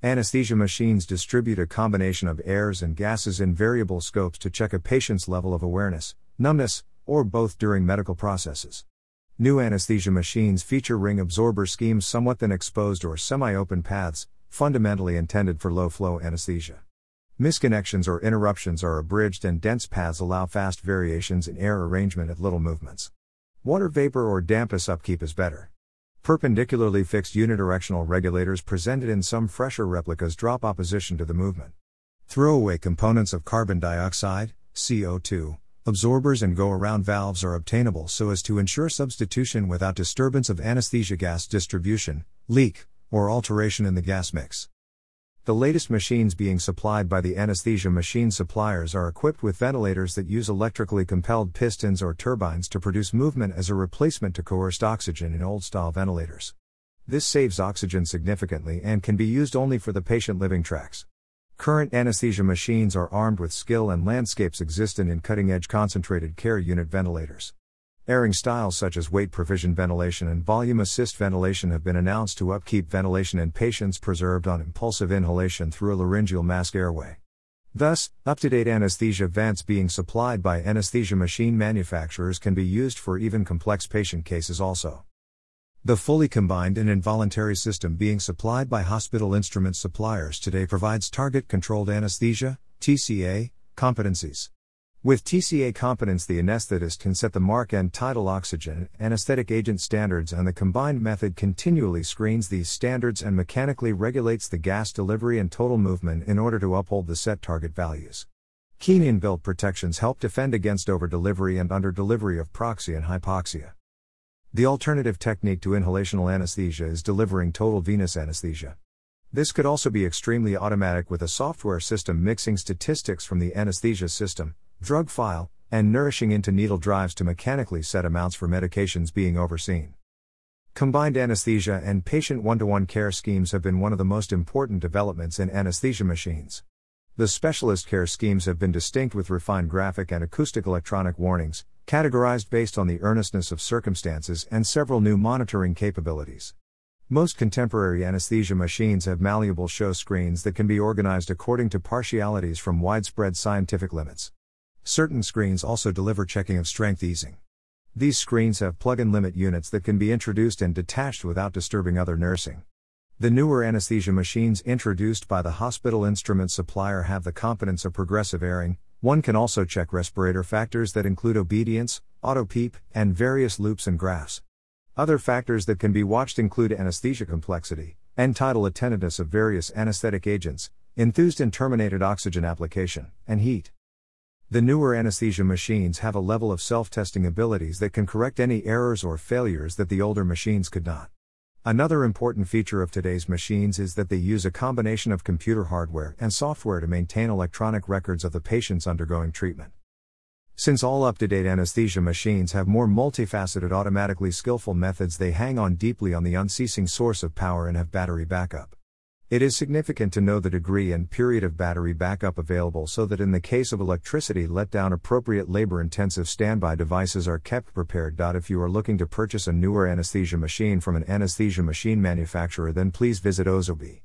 Anesthesia machines distribute a combination of airs and gases in variable scopes to check a patient's level of awareness, numbness, or both during medical processes. New anesthesia machines feature ring absorber schemes somewhat than exposed or semi open paths, fundamentally intended for low flow anesthesia. Misconnections or interruptions are abridged, and dense paths allow fast variations in air arrangement at little movements. Water vapor or dampness upkeep is better. Perpendicularly fixed unidirectional regulators presented in some fresher replicas drop opposition to the movement. Throwaway components of carbon dioxide, CO2, absorbers and go around valves are obtainable so as to ensure substitution without disturbance of anesthesia gas distribution, leak, or alteration in the gas mix. The latest machines being supplied by the anesthesia machine suppliers are equipped with ventilators that use electrically compelled pistons or turbines to produce movement as a replacement to coerced oxygen in old style ventilators. This saves oxygen significantly and can be used only for the patient living tracks. Current anesthesia machines are armed with skill and landscapes existent in cutting edge concentrated care unit ventilators. Airing styles such as weight provision ventilation and volume assist ventilation have been announced to upkeep ventilation in patients preserved on impulsive inhalation through a laryngeal mask airway. Thus, up to date anesthesia vents being supplied by anesthesia machine manufacturers can be used for even complex patient cases also. The fully combined and involuntary system being supplied by hospital instrument suppliers today provides target controlled anesthesia, TCA, competencies. With TCA competence, the anesthetist can set the mark and tidal oxygen, and anesthetic agent standards, and the combined method continually screens these standards and mechanically regulates the gas delivery and total movement in order to uphold the set target values. Keen inbuilt protections help defend against over delivery and under delivery of proxy and hypoxia. The alternative technique to inhalational anesthesia is delivering total venous anesthesia. This could also be extremely automatic with a software system mixing statistics from the anesthesia system, drug file, and nourishing into needle drives to mechanically set amounts for medications being overseen. Combined anesthesia and patient one to one care schemes have been one of the most important developments in anesthesia machines. The specialist care schemes have been distinct with refined graphic and acoustic electronic warnings, categorized based on the earnestness of circumstances and several new monitoring capabilities. Most contemporary anesthesia machines have malleable show screens that can be organized according to partialities from widespread scientific limits. Certain screens also deliver checking of strength easing. These screens have plug in limit units that can be introduced and detached without disturbing other nursing. The newer anesthesia machines introduced by the hospital instrument supplier have the competence of progressive airing. One can also check respirator factors that include obedience, auto PEEP, and various loops and graphs. Other factors that can be watched include anesthesia complexity, and tidal attentiveness of various anesthetic agents, enthused and terminated oxygen application, and heat. The newer anesthesia machines have a level of self testing abilities that can correct any errors or failures that the older machines could not. Another important feature of today's machines is that they use a combination of computer hardware and software to maintain electronic records of the patients undergoing treatment. Since all up to date anesthesia machines have more multifaceted, automatically skillful methods, they hang on deeply on the unceasing source of power and have battery backup. It is significant to know the degree and period of battery backup available so that in the case of electricity letdown, appropriate labor intensive standby devices are kept prepared. If you are looking to purchase a newer anesthesia machine from an anesthesia machine manufacturer, then please visit Ozobi.